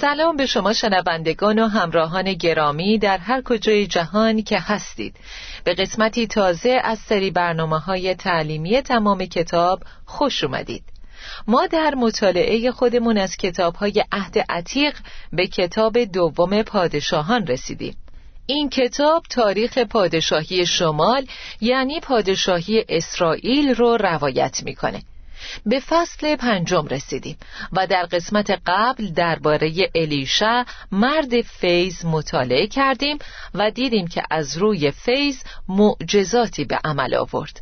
سلام به شما شنوندگان و همراهان گرامی در هر کجای جهان که هستید. به قسمتی تازه از سری برنامه های تعلیمی تمام کتاب خوش اومدید. ما در مطالعه خودمون از کتاب های عهد عتیق به کتاب دوم پادشاهان رسیدیم. این کتاب تاریخ پادشاهی شمال یعنی پادشاهی اسرائیل رو روایت می‌کنه. به فصل پنجم رسیدیم و در قسمت قبل درباره الیشا مرد فیض مطالعه کردیم و دیدیم که از روی فیض معجزاتی به عمل آورد.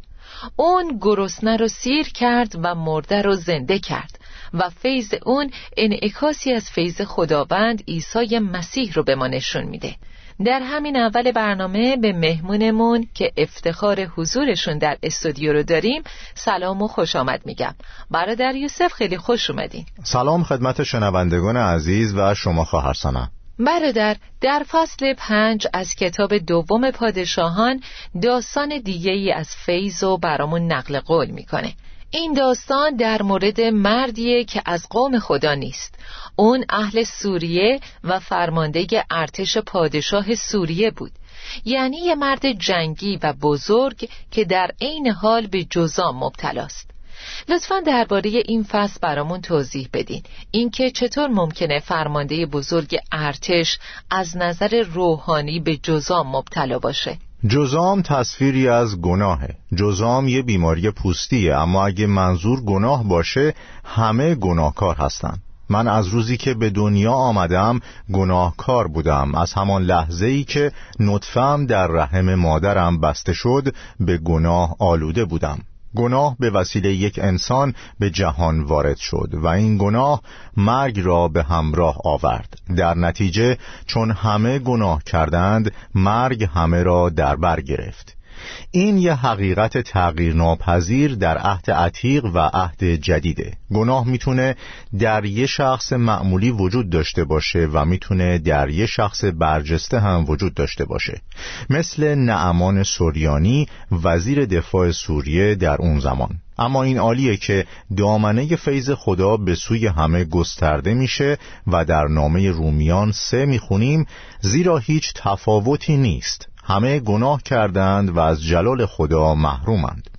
اون گرسنه رو سیر کرد و مرده رو زنده کرد و فیض اون انعکاسی از فیض خداوند عیسی مسیح رو به ما نشون میده. در همین اول برنامه به مهمونمون که افتخار حضورشون در استودیو رو داریم سلام و خوش آمد میگم. برادر یوسف خیلی خوش اومدین. سلام خدمت شنوندگان عزیز و شما خواهر برادر در فصل پنج از کتاب دوم پادشاهان داستان دیگه ای از فیض و برامون نقل قول می‌کنه. این داستان در مورد مردیه که از قوم خدا نیست. اون اهل سوریه و فرمانده ارتش پادشاه سوریه بود. یعنی یه مرد جنگی و بزرگ که در عین حال به جزام مبتلاست. لطفا درباره این فصل برامون توضیح بدین. اینکه چطور ممکنه فرمانده بزرگ ارتش از نظر روحانی به جزام مبتلا باشه. جزام تصویری از گناهه. جزام یه بیماری پوستیه اما اگه منظور گناه باشه همه گناهکار هستن. من از روزی که به دنیا آمدم گناهکار بودم. از همان لحظه ای که نطفم در رحم مادرم بسته شد به گناه آلوده بودم. گناه به وسیله یک انسان به جهان وارد شد و این گناه مرگ را به همراه آورد. در نتیجه چون همه گناه کردند مرگ همه را در بر گرفت. این یه حقیقت تغییر ناپذیر در عهد عتیق و عهد جدیده. گناه می‌تونه در یه شخص معمولی وجود داشته باشه و می‌تونه در یه شخص برجسته هم وجود داشته باشه. مثل نعمان سوریانی وزیر دفاع سوریه در اون زمان. اما این عالیه که دامنه فیض خدا به سوی همه گسترده میشه و در نامه رومیان سه می‌خونیم زیرا هیچ تفاوتی نیست. همه گناه کردند و از جلال خدا محرومند.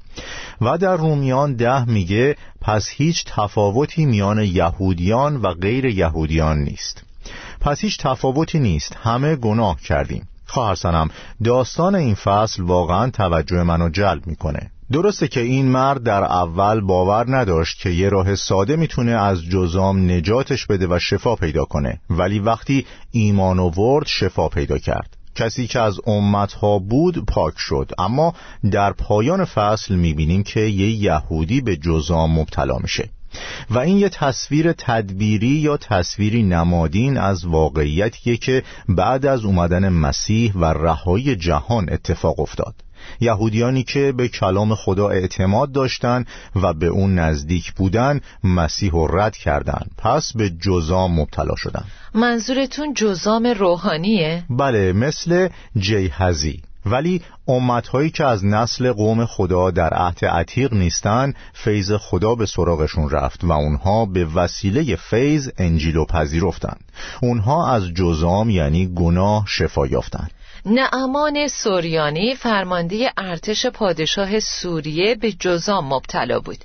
و در رومیان ده میگه پس هیچ تفاوتی میان یهودیان و غیر یهودیان نیست. پس هیچ تفاوتی نیست. همه گناه کردیم. خواهر سنم داستان این فصل واقعا توجه منو جلب می‌کنه. درسته که این مرد در اول باور نداشت که یه راه ساده می‌تونه از جزام نجاتش بده و شفا پیدا کنه. ولی وقتی ایمان ورد شفا پیدا کرد. کسی که از امتها بود پاک شد. اما در پایان فصل می‌بینیم که یه یهودی به جزام مبتلا میشه. و این یه تصویر تدبیری یا تصویری نمادین از واقعیتیه که بعد از اومدن مسیح و رهایی جهان اتفاق افتاد. یهودیانی که به کلام خدا اعتماد داشتند و به اون نزدیک بودن مسیح و رد کردند. پس به جزام مبتلا شدند. منظورتون جزام روحانیه؟ بله مثل جیهزی. ولی امتهایی که از نسل قوم خدا در عهد عتیق نیستن فیض خدا به سراغشون رفت و اونها به وسیله فیض انجیل و پذیرفتند. اونها از جزام یعنی گناه شفا یافتند. نعمان سوریانی فرمانده ارتش پادشاه سوریه به جزام مبتلا بود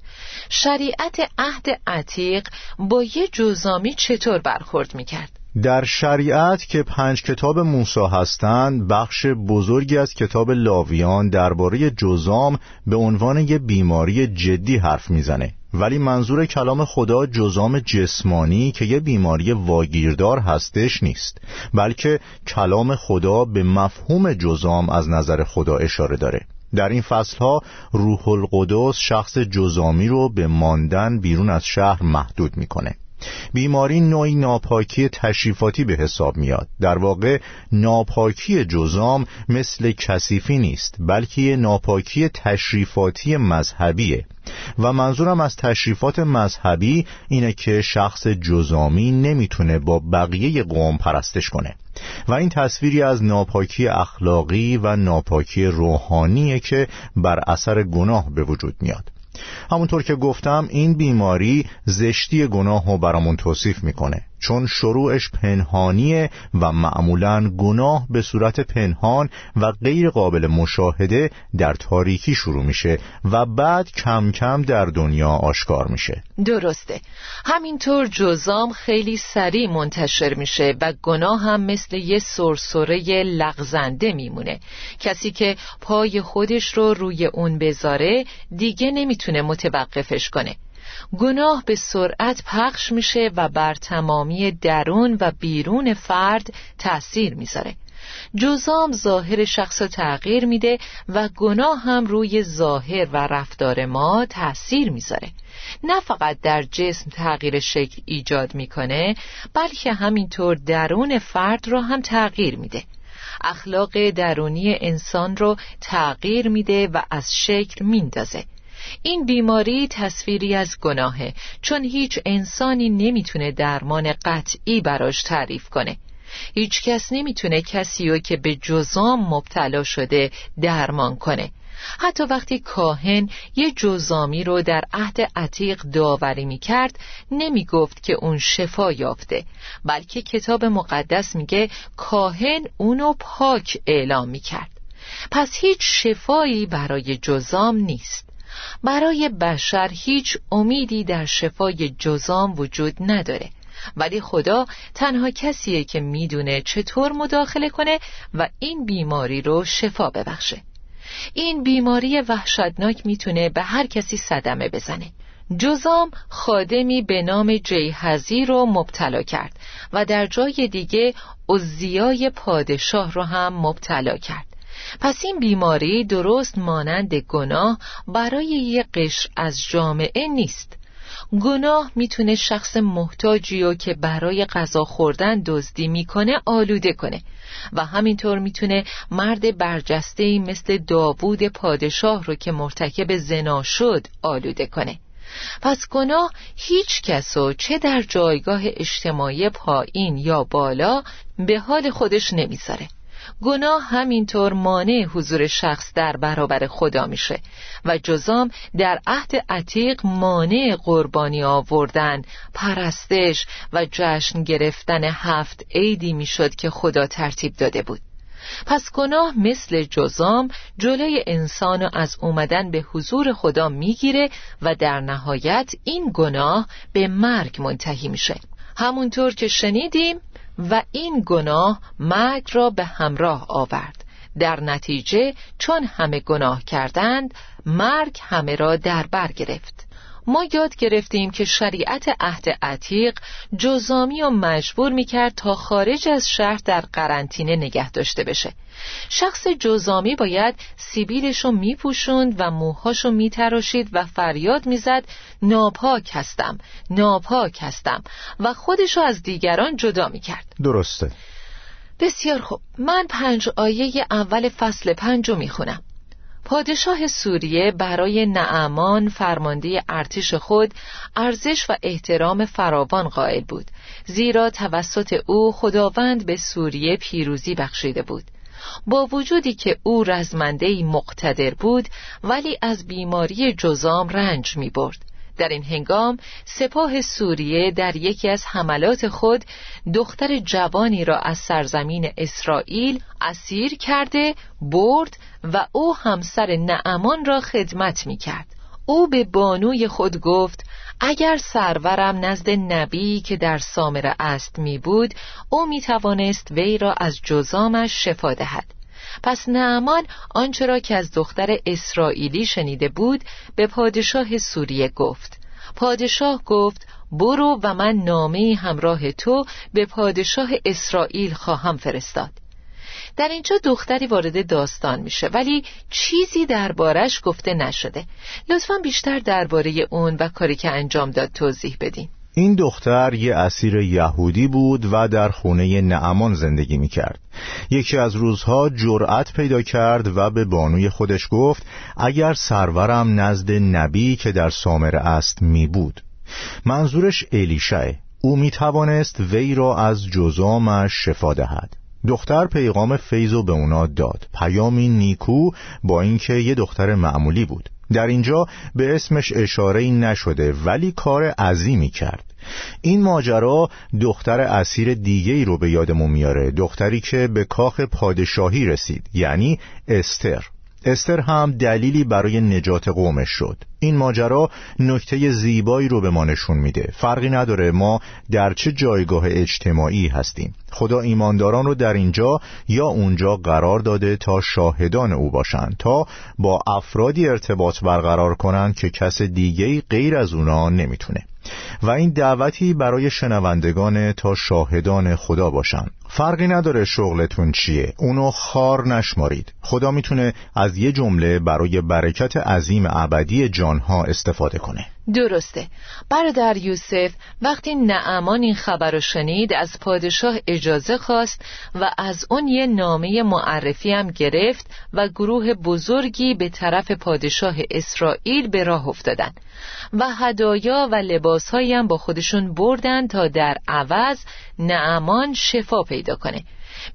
شریعت عهد عتیق با یه جزامی چطور برخورد می‌کرد؟ در شریعت که پنج کتاب موسی هستند بخش بزرگی از کتاب لاویان درباره جزام به عنوان یه بیماری جدی حرف می‌زنه ولی منظور کلام خدا جزام جسمانی که یه بیماری واگیردار هستش نیست بلکه کلام خدا به مفهوم جزام از نظر خدا اشاره داره. در این فصلها روح القدس شخص جزامی رو به ماندن بیرون از شهر محدود می‌کنه. بیماری نوعی ناپاکی تشریفاتی به حساب میاد. در واقع ناپاکی جزام مثل کثیفی نیست بلکه ناپاکی تشریفاتی مذهبیه. و منظورم از تشریفات مذهبی اینه که شخص جزامی نمی‌تونه با بقیه قوم پرستش کنه. و این تصویری از ناپاکی اخلاقی و ناپاکی روحانیه که بر اثر گناه به وجود میاد. همونطور که گفتم این بیماری زشتی گناه رو برامون توصیف می‌کنه. چون شروعش پنهانیه و معمولا گناه به صورت پنهان و غیر قابل مشاهده در تاریکی شروع میشه و بعد کم کم در دنیا آشکار میشه. درسته. همینطور جزام خیلی سریع منتشر میشه و گناه هم مثل یه سرسره لغزنده میمونه. کسی که پای خودش رو روی اون بذاره دیگه نمی‌تونه متوقفش کنه. گناه به سرعت پخش میشه و بر تمامی درون و بیرون فرد تأثیر می‌ذاره. جزام ظاهر شخص رو تغییر میده و گناه هم روی ظاهر و رفتار ما تأثیر می‌ذاره. نه فقط در جسم تغییر شکل ایجاد می‌کنه بلکه همینطور درون فرد رو هم تغییر میده. اخلاق درونی انسان رو تغییر میده و از شکل میندازه. این بیماری تصویری از گناهه چون هیچ انسانی نمی‌تونه درمان قطعی براش تعریف کنه. هیچ کس نمی‌تونه کسی رو که به جزام مبتلا شده درمان کنه. حتی وقتی کاهن یه جزامی رو در عهد عتیق داوری می کرد که اون شفا یافته بلکه کتاب مقدس میگه کاهن اونو پاک اعلام می کرد پس هیچ شفایی برای جزام نیست. برای بشر هیچ امیدی در شفای جزام وجود نداره. ولی خدا تنها کسیه که می‌دونه چطور مداخله کنه و این بیماری رو شفا ببخشه. این بیماری وحشتناک می‌تونه به هر کسی صدمه بزنه. جزام خادمی به نام جیهزی رو مبتلا کرد و در جای دیگه عزیای پادشاه رو هم مبتلا کرد. پس این بیماری درست مانند گناه برای یک قش از جامعه نیست. گناه می‌تونه شخص محتاجی و که برای غذا خوردن دزدی می‌کنه آلوده کنه و همینطور می‌تونه مرد برجسته مثل داوود پادشاه رو که مرتکب زنا شد آلوده کنه. پس گناه هیچ کسو چه در جایگاه اجتماعی پایین یا بالا به حال خودش نمی‌ذاره. گناه همینطور مانع حضور شخص در برابر خدا میشه و جزام در عهد عتیق مانع قربانی آوردن پرستش و جشن گرفتن هفت عیدی می‌شد که خدا ترتیب داده بود. پس گناه مثل جزام جلوی انسان از اومدن به حضور خدا می‌گیره و در نهایت این گناه به مرگ منتهی میشه. همونطور که شنیدیم و این گناه مرگ را به همراه آورد. در نتیجه چون همه گناه کردند مرگ همه را در بر گرفت. ما یاد گرفتیم که شریعت عهد عتیق جزامی و مجبور می‌کرد تا خارج از شهر در قرنطینه نگه داشته بشه. شخص جزامی باید سیبیلش رو میپوشوند و موهاش رو میتراشید و فریاد می‌زد ناپاک هستم ناپاک هستم و خودش رو از دیگران جدا می‌کرد. درسته. بسیار خوب. من پنج آیه اول فصل پنج رو می‌خونم. پادشاه سوریه برای نعمان فرمانده ارتش خود ارزش و احترام فراوان قائل بود زیرا توسط او خداوند به سوریه پیروزی بخشیده بود. با وجودی که او رزمندهی مقتدر بود ولی از بیماری جزام رنج می برد در این هنگام سپاه سوریه در یکی از حملات خود دختر جوانی را از سرزمین اسرائیل اسیر کرده برد و او همسر نعمان را خدمت می کرد او به بانوی خود گفت اگر سرورم نزد نبی که در سامره است می بود او می توانست وی را از جزامش شفا دهد. پس نعمان آنچه را که از دختر اسرائیلی شنیده بود به پادشاه سوریه گفت. پادشاه گفت برو و من نامه همراه تو به پادشاه اسرائیل خواهم فرستاد. در اینجا دختری وارد داستان میشه ولی چیزی دربارش گفته نشده. لطفا بیشتر درباره اون و کاری که انجام داد توضیح بدین. این دختر یه اسیر یهودی بود و در خونه نعمان زندگی می کرد. یکی از روزها جرأت پیدا کرد و به بانوی خودش گفت اگر سرورم نزد نبی که در سامره است می بود منظورش الیشه او می توانست وی را از جزامش شفا دهد. دختر پیغام فیضو به اونا داد. پیامی نیکو با اینکه یه دختر معمولی بود. در اینجا به اسمش اشاره نشده ولی کار عظیمی کرد. این ماجرا دختر اسیر دیگه ای رو به یادمون میاره دختری که به کاخ پادشاهی رسید یعنی استر. استر هم دلیلی برای نجات قومش شد. این ماجرا نکته زیبایی رو به ما نشون میده. فرقی نداره ما در چه جایگاه اجتماعی هستیم. خدا ایمانداران رو در اینجا یا اونجا قرار داده تا شاهدان او باشند تا با افرادی ارتباط برقرار کنند که کس دیگه غیر از اونا نمی‌تونه. و این دعوتی برای شنوندگان تا شاهدان خدا باشن فرقی نداره شغلتون چیه. اونو خار نشمارید. خدا می‌تونه از یه جمله برای برکت عظیم ابدی جانها استفاده کنه. درسته. برادر یوسف وقتی نعمان این خبر رو شنید از پادشاه اجازه خواست و از اون یه نامه معرفی هم گرفت و گروه بزرگی به طرف پادشاه اسرائیل به راه افتادن و هدایا و لباسهایی هم با خودشون بردن تا در عوض نعمان شفا پیدا کنه.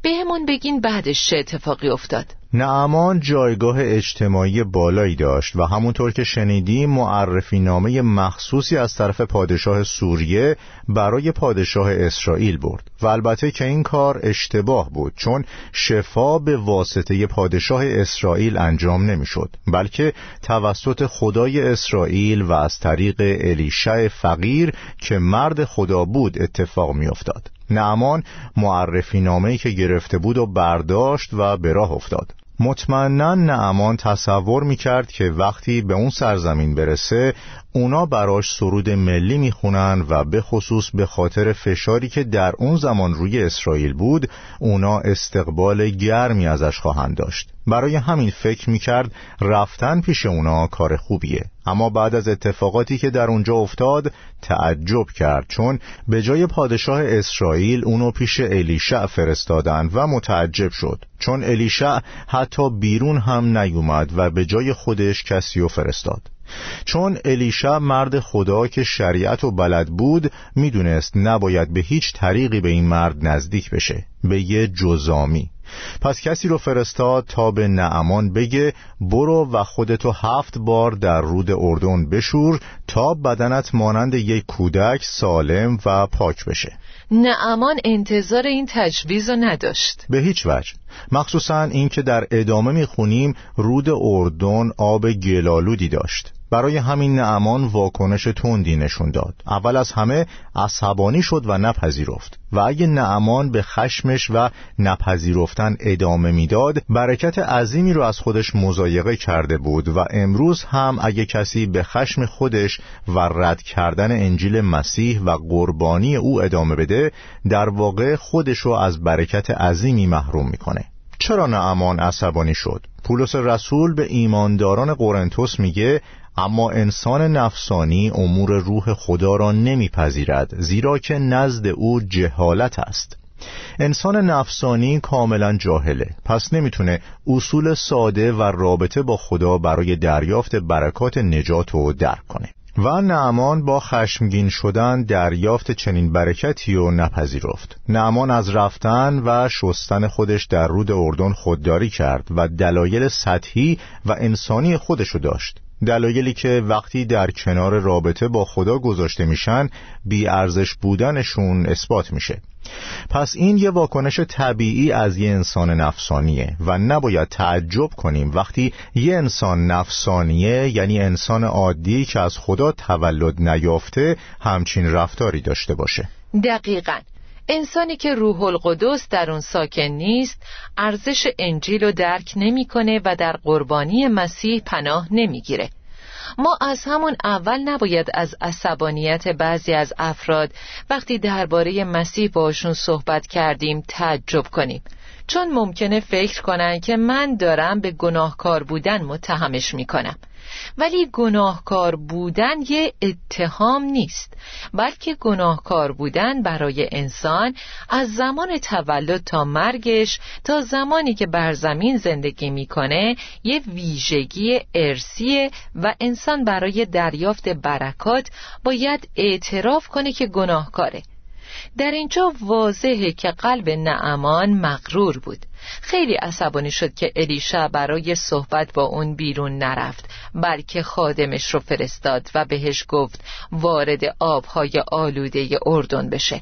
بهمون بگین بعدش چه اتفاقی افتاد. نعمان جایگاه اجتماعی بالایی داشت و همونطور که شنیدیم معرفی نامه مخصوصی از طرف پادشاه سوریه برای پادشاه اسرائیل برد و البته که این کار اشتباه بود چون شفا به واسطه پادشاه اسرائیل انجام نمی‌شد بلکه توسط خدای اسرائیل و از طریق الیشع فقیر که مرد خدا بود اتفاق میافتاد. نعمان معرفی نامه‌ای که گرفته بود و برداشت و به راه افتاد. مطمئنا نعمان تصور می‌کرد که وقتی به اون سرزمین برسه اونا براش سرود ملی می‌خونن و به خصوص به خاطر فشاری که در اون زمان روی اسرائیل بود اونا استقبال گرمی ازش خواهند داشت. برای همین فکر می‌کرد رفتن پیش اونا کار خوبیه. اما بعد از اتفاقاتی که در اونجا افتاد تعجب کرد چون به جای پادشاه اسرائیل اونو پیش الیشع فرستادن و متعجب شد. چون الیشع حتی بیرون هم نیومد و به جای خودش کسی فرستاد. چون الیشا مرد خدا که شریعت و بلد بود می‌دونست نباید به هیچ طریقی به این مرد نزدیک بشه به یه جزامی. پس کسی رو فرستاد تا به نعمان بگه برو و خودتو هفت بار در رود اردن بشور تا بدنت مانند یک کودک سالم و پاک بشه. نعمان انتظار این تجویز رو نداشت. به هیچ وجه. مخصوصا اینکه در ادامه می‌خونیم رود اردن آب گلالودی داشت. برای همین نعمان واکنش تندی نشون داد. اول از همه عصبانی شد و نپذیرفت. و اگه نعمان به خشمش و نپذیرفتن ادامه می‌داد برکت عظیمی رو از خودش مزایقه کرده بود و امروز هم اگه کسی به خشم خودش و رد کردن انجیل مسیح و قربانی او ادامه بده در واقع خودش رو از برکت عظیمی محروم می‌کنه. چرا نعمان عصبانی شد؟ پولس رسول به ایمانداران قرنتوس میگه اما انسان نفسانی امور روح خدا را نمیپذیرد زیرا که نزد او جهالت است. انسان نفسانی کاملا جاهله. پس نمی‌تونه اصول ساده و رابطه با خدا برای دریافت برکات نجات و درک کنه. و نعمان با خشمگین شدن دریافت چنین برکتی و نپذیرفت. نعمان از رفتن و شستن خودش در رود اردن خودداری کرد و دلایل سطحی و انسانی خودشو داشت. دلایلی که وقتی در کنار رابطه با خدا گذاشته میشن بی ارزش بودنشون اثبات میشه. پس این یه واکنش طبیعی از یه انسان نفسانیه و نباید تعجب کنیم وقتی یه انسان نفسانیه یعنی انسان عادی که از خدا تولد نیافته همچین رفتاری داشته باشه. دقیقا. انسانی که روح القدس در اون ساکن نیست ارزش انجیل رو درک نمی‌کنه و در قربانی مسیح پناه نمی‌گیره. ما از همون اول نباید از عصبانیت بعضی از افراد وقتی درباره مسیح باشون صحبت کردیم تعجب کنیم. چون ممکنه فکر کنن که من دارم به گناهکار بودن متهمش می‌کنم. ولی گناهکار بودن یه اتهام نیست بلکه گناهکار بودن برای انسان از زمان تولد تا مرگش تا زمانی که بر زمین زندگی می‌کنه یه ویژگی ارسیه و انسان برای دریافت برکات باید اعتراف کنه که گناهکاره. در اینجا واضحه که قلب نعمان مغرور بود. خیلی عصبانی شد که الیشا برای صحبت با اون بیرون نرفت بلکه خادمش رو فرستاد و بهش گفت وارد آبهای آلوده اردن بشه.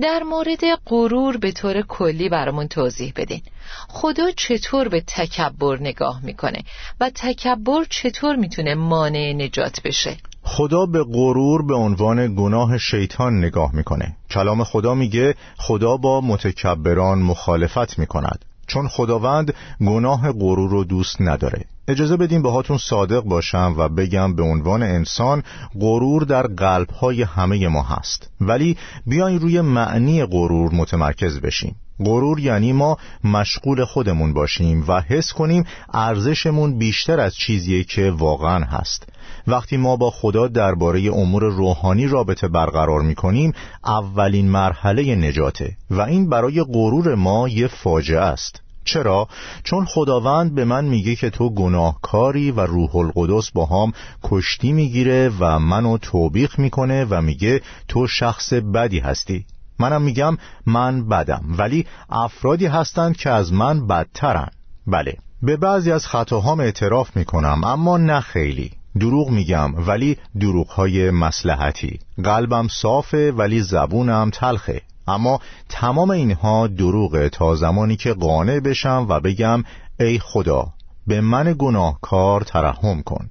در مورد غرور به طور کلی برامون توضیح بدین. خدا چطور به تکبر نگاه می‌کنه و تکبر چطور می‌تونه مانع نجات بشه؟ خدا به غرور به عنوان گناه شیطان نگاه می‌کنه. کلام خدا میگه خدا با متکبران مخالفت می‌کند. چون خداوند گناه غرور رو دوست نداره. اجازه بدیم باهاتون صادق باشم و بگم به عنوان انسان غرور در قلبهای همه ما هست. ولی بیاین روی معنی غرور متمرکز بشیم. غرور یعنی ما مشغول خودمون باشیم و حس کنیم ارزشمون بیشتر از چیزیه که واقعا هست. وقتی ما با خدا درباره امور روحانی رابطه برقرار می کنیم اولین مرحله نجاته و این برای غرور ما یه فاجعه است. چرا؟ چون خداوند به من میگه که تو گناهکاری و روح القدس با هم کشتی می‌گیره و منو توبیخ می‌کنه و میگه تو شخص بدی هستی. منم میگم من بدم ولی افرادی هستند که از من بدترن. بله به بعضی از خطاهام اعتراف می‌کنم اما نه خیلی. دروغ میگم ولی دروغهای مسلحتی قلبم صافه ولی زبونم تلخه. اما تمام اینها دروغه تا زمانی که قانع بشم و بگم ای خدا به من گناهکار ترحم کن.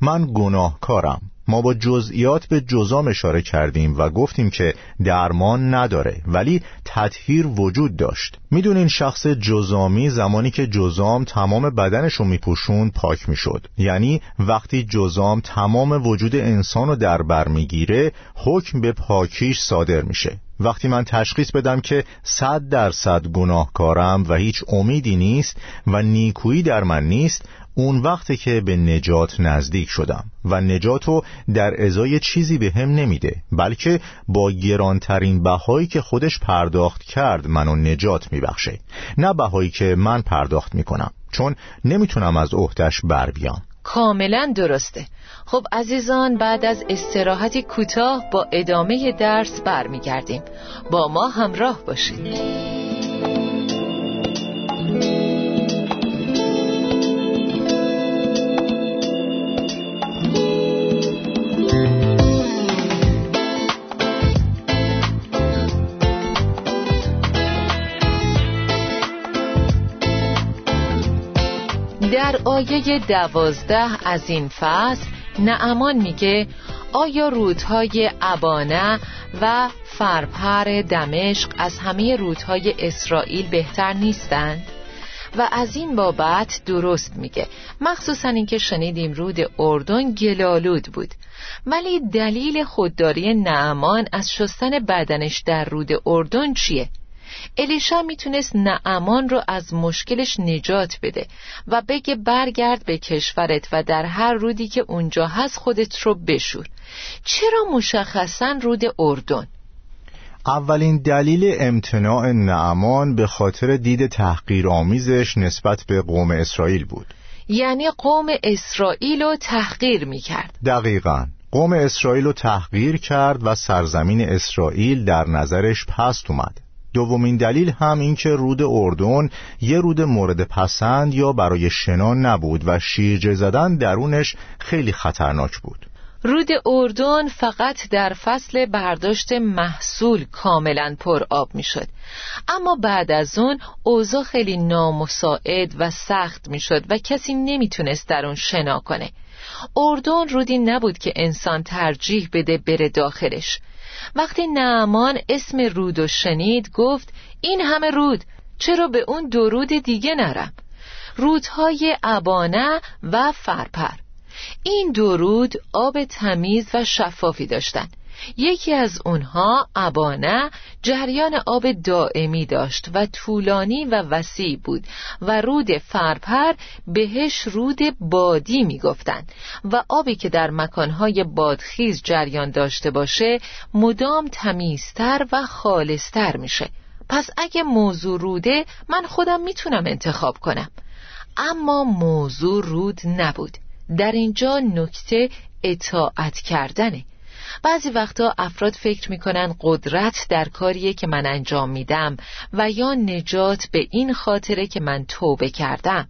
من گناهکارم. ما با جزئیات به جزام اشاره کردیم و گفتیم که درمان نداره ولی تطهیر وجود داشت. می‌دونین شخص جزامی زمانی که جزام تمام بدنش میپوشون پاک می‌شد. یعنی وقتی جزام تمام وجود انسان رو در بر می‌گیره حکم به پاکیش صادر میشه. وقتی من تشخیص بدم که صد درصد گناهکارم و هیچ امیدی نیست و نیکویی در من نیست اون وقتی که به نجات نزدیک شدم و نجاتو در ازای چیزی به هم نمیده بلکه با گرانترین بهایی که خودش پرداخت کرد منو نجات میبخشه. نه بهایی که من پرداخت می‌کنم چون نمی‌تونم از عهدش بر بیام. کاملا درسته. خب عزیزان بعد از استراحتی کوتاه با ادامه درس برمیگردیم. با ما همراه باشید. در آیه دوازده از این فصل نعمان میگه آیا رودهای ابانه و فرپر دمشق از همه رودهای اسرائیل بهتر نیستند؟ و از این بابت درست میگه مخصوصا اینکه شنیدیم رود اردن گلالود بود ولی دلیل خودداری نعمان از شستن بدنش در رود اردن چیه؟ الیشا می‌تونست نعمان رو از مشکلش نجات بده و بگه برگرد به کشورت و در هر رودی که اونجا هست خودت رو بشور. چرا مشخصا رود اردن؟ اولین دلیل امتناع نعمان به خاطر دید تحقیر آمیزش نسبت به قوم اسرائیل بود. یعنی قوم اسرائیل رو تحقیر می‌کرد. دقیقا. قوم اسرائیل رو تحقیر کرد و سرزمین اسرائیل در نظرش پست اومد. دومین دلیل هم این که رود اردن یه رود مورد پسند یا برای شنا نبود و شیرجه زدن درونش خیلی خطرناک بود. رود اردن فقط در فصل برداشت محصول کاملا پر آب می‌شد. اما بعد از اون اوضاع خیلی نامساعد و سخت می‌شد و کسی نمی‌تونست در اون شنا کنه. اردن رودی نبود که انسان ترجیح بده بره داخلش. وقتی نعمان اسم رود شنید گفت این همه رود چرا به اون دو رود دیگه نرم؟ رودهای ابانه و فرپر. این دو رود آب تمیز و شفافی داشتند یکی از اونها ابانه جریان آب دائمی داشت و طولانی و وسیع بود و رود فرپر بهش رود بادی می‌گفتند و آبی که در مکانهای بادخیز جریان داشته باشه مدام تمیزتر و خالصتر میشه. پس اگه موضوع روده من خودم می‌تونم انتخاب کنم. اما موضوع رود نبود. در اینجا نکته اطاعت کردنه. بعضی وقتا افراد فکر می‌کنن قدرت در کاریه که من انجام میدم و یا نجات به این خاطره که من توبه کردم.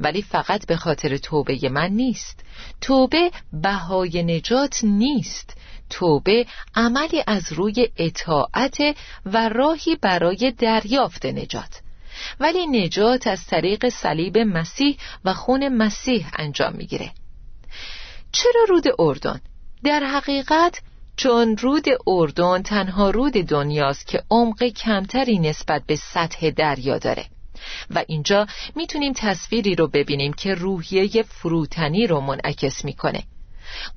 ولی فقط به خاطر توبه من نیست. توبه بهای نجات نیست. توبه عملی از روی اطاعت و راهی برای دریافت نجات. ولی نجات از طریق صلیب مسیح و خون مسیح انجام می‌گیره. چرا رود اردن؟ در حقیقت چون رود اردن تنها رود دنیاست که عمق کمتری نسبت به سطح دریا داره. و اینجا می‌تونیم تصویری رو ببینیم که روحیه فروتنی رو منعکس می‌کنه.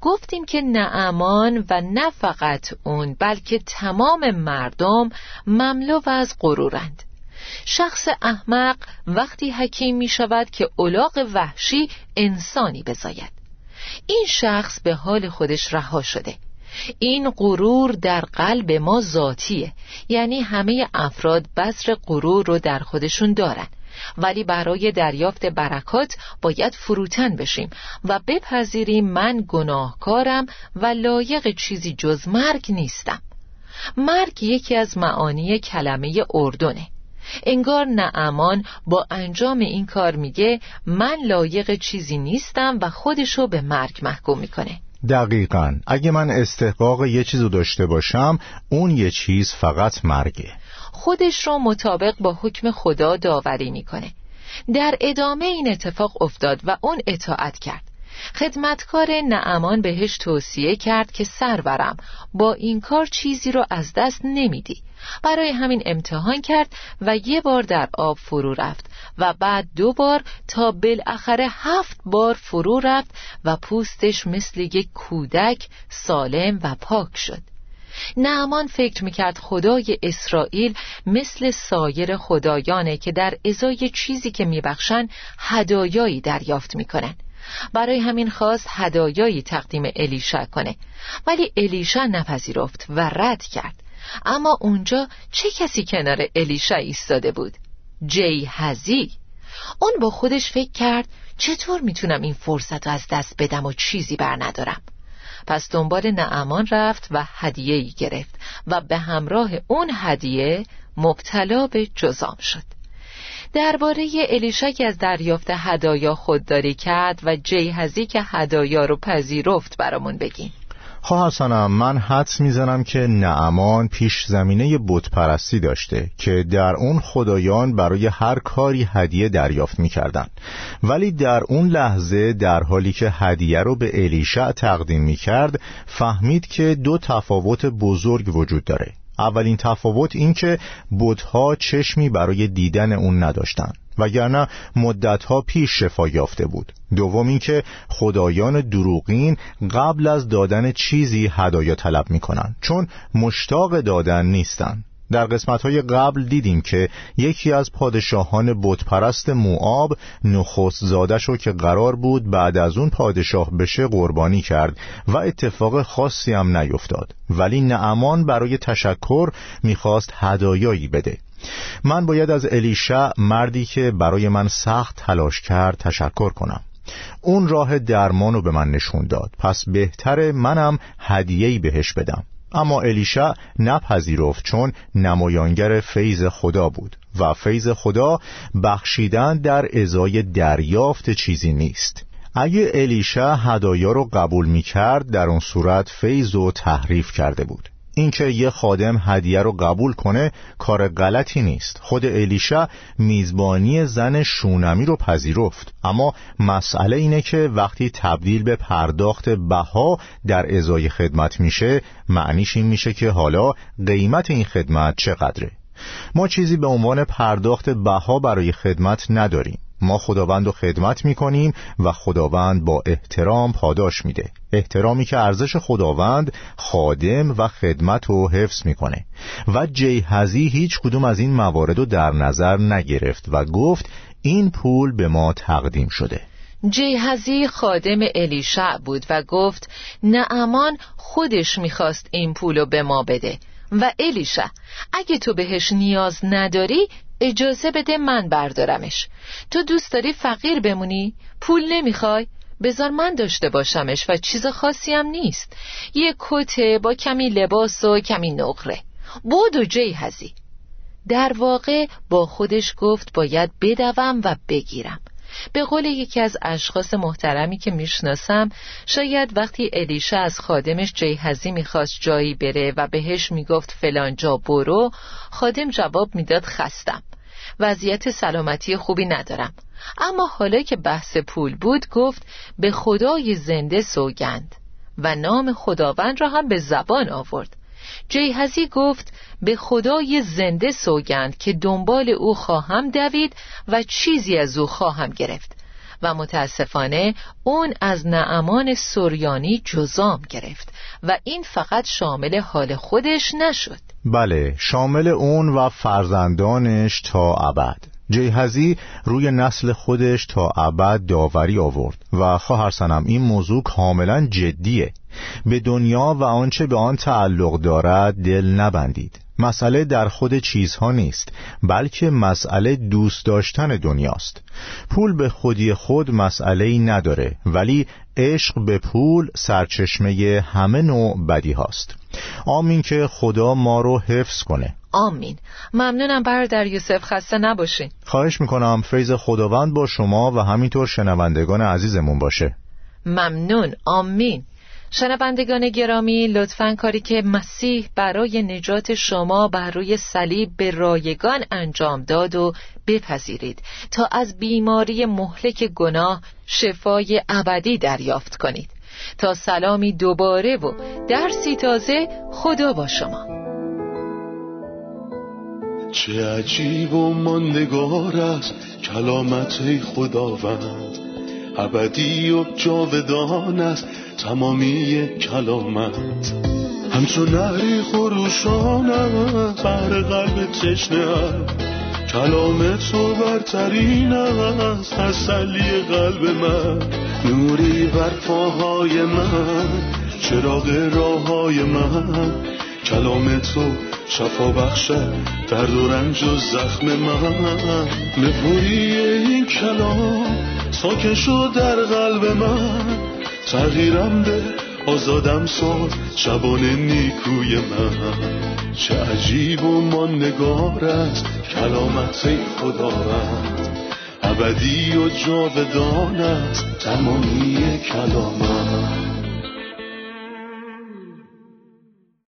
گفتیم که نعمان و نه فقط اون بلکه تمام مردم مملو از غرورند. شخص احمق وقتی حکیم می شود که اولاغ وحشی انسانی بزاید. این شخص به حال خودش رها شده. این غرور در قلب ما ذاتیه. یعنی همه افراد بذر غرور رو در خودشون دارن. ولی برای دریافت برکات باید فروتن بشیم و بپذیریم من گناهکارم و لایق چیزی جز مرگ نیستم. مرگ یکی از معانی کلمه اردنه. انگار نعمان با انجام این کار میگه من لایق چیزی نیستم و خودشو به مرگ محکوم می‌کنه. دقیقا. اگه من استحقاق یه چیزو داشته باشم اون یه چیز فقط مرگه. خودش رو مطابق با حکم خدا داوری می‌کنه. در ادامه این اتفاق افتاد و اون اطاعت کرد. خدمتکار نعمان بهش توصیه کرد که سرورم با این کار چیزی رو از دست نمیدی. برای همین امتحان کرد و یه بار در آب فرو رفت و بعد دو بار تا بالاخره هفت بار فرو رفت و پوستش مثل یک کودک سالم و پاک شد. نعمان فکر می‌کرد خدای اسرائیل مثل سایر خدایانه که در ازای چیزی که میبخشن هدایایی دریافت می‌کنن. برای همین خواست هدایایی تقدیم الیشا کنه. ولی الیشا نپذیرفت و رد کرد. اما اونجا چه کسی کنار الیشا ایستاده بود؟ جی هزی. اون با خودش فکر کرد چطور می‌تونم این فرصت رو از دست بدم و چیزی بر ندارم. پس دنبال نعمان رفت و هدیه ای گرفت و به همراه اون هدیه مبتلا به جزام شد. درباره الیشا که از دریافت هدایا خودداری کرد و جیهزی که هدایا رو پذیرفت برامون بگین. خواهرسانم من حدس می‌زنم که نعمان پیش زمینه پرستی داشته که در اون خدایان برای هر کاری هدیه دریافت می‌کردن. ولی در اون لحظه در حالی که هدیه رو به الیشع تقدیم می‌کرد فهمید که دو تفاوت بزرگ وجود داره. اولین تفاوت این که بودها چشمی برای دیدن اون نداشتن وگرنه مدتها پیش شفا یافته بود. دوم اینکه خدایان دروغین قبل از دادن چیزی هدایا طلب می‌کنن چون مشتاق دادن نیستن. در قسمت های قبل دیدیم که یکی از پادشاهان بتپرست موآب نخست زادش رو که قرار بود بعد از اون پادشاه بشه قربانی کرد و اتفاق خاصی هم نیفتاد. ولی نعمان برای تشکر می‌خواست هدایایی بده. من باید از الیشع مردی که برای من سخت تلاش کرد تشکر کنم. اون راه درمان رو به من نشون داد. پس بهتر منم هدیهی بهش بدم. اما الیشا نپذیرفت چون نمایانگر فیض خدا بود و فیض خدا بخشیدن در ازای دریافت چیزی نیست. اگه الیشا هدایا رو قبول می کرد در اون صورت فیض و تحریف کرده بود. اینکه یه خادم هدیه رو قبول کنه کار غلطی نیست. خود الیشا میزبانی زن شونمی رو پذیرفت. اما مسئله اینه که وقتی تبدیل به پرداخت بها در ازای خدمت میشه معنیش این میشه که حالا قیمت این خدمت چقدره. ما چیزی به عنوان پرداخت بها برای خدمت نداریم. ما خداوند رو خدمت می‌کنیم و خداوند با احترام پاداش میده. احترامی که ارزش خداوند خادم و خدمت رو حفظ می‌کنه. و جیهزی هیچ کدوم از این موارد رو در نظر نگرفت و گفت این پول به ما تقدیم شده. جیهزی خادم الیشع بود و گفت نعمان خودش می‌خواست این پولو به ما بده. و الیشع اگه تو بهش نیاز نداری اجازه بده من بردارمش. تو دوست داری فقیر بمونی؟ پول نمی‌خوای؟ بذار من داشته باشمش و چیز خاصی هم نیست. یه کته با کمی لباس و کمی نقره. بود و جی هزی. در واقع با خودش گفت باید بدوم و بگیرم. به قول یکی از اشخاص محترمی که می‌شناسم شاید وقتی الیشا از خادمش جیهزی می‌خواست جایی بره و بهش می‌گفت فلان جا برو خادم جواب می‌داد خستم. وضعیت سلامتی خوبی ندارم. اما حالا که بحث پول بود گفت به خدای زنده سوگند و نام خداوند را هم به زبان آورد. جیهزی گفت به خدای زنده سوگند که دنبال او خواهم دوید و چیزی از او خواهم گرفت. و متاسفانه اون از نعمان سوریانی جزام گرفت و این فقط شامل حال خودش نشد. بله شامل اون و فرزندانش تا ابد. جیهزی روی نسل خودش تا ابد داوری آورد و خواهر این موضوع کاملا جدیه. به دنیا و آنچه به آن تعلق دارد دل نبندید. مسئله در خود چیزها نیست بلکه مسئله دوست داشتن دنیاست. پول به خودی خود مسئله ای نداره ولی عشق به پول سرچشمه همه نوع بدی هاست آمین که خدا ما رو حفظ کنه. آمین. ممنونم برادر یوسف خسته نباشین. خواهش می‌کنم فیض خداوند با شما و همینطور شنوندگان عزیزمون باشه. ممنون. آمین. شنوندگان گرامی لطفا کاری که مسیح برای نجات شما بر روی صلیب به رایگان انجام داد و بپذیرید تا از بیماری مهلک گناه شفای ابدی دریافت کنید. تا سلامی دوباره و درسی تازه خدا با شما. چه عجیب و ماندگار است کلامت خداوند. ابدی و جاودان است تمامی کلامت. همچون نهری خروشانم بر قلب تشنه کلام تو برترین است تسلی قلب من. نوری بر پاهای من چراغ راه های من. کلام تو شفا بخشد درد و رنج و زخم من. نپوری این کلام ساکن شد در قلب من. تغییرم به آزادم ساز شبان نیکوی من. چه عجیب و نگار است کلامت خداوند ابدی و جاودان تمامی کلامت.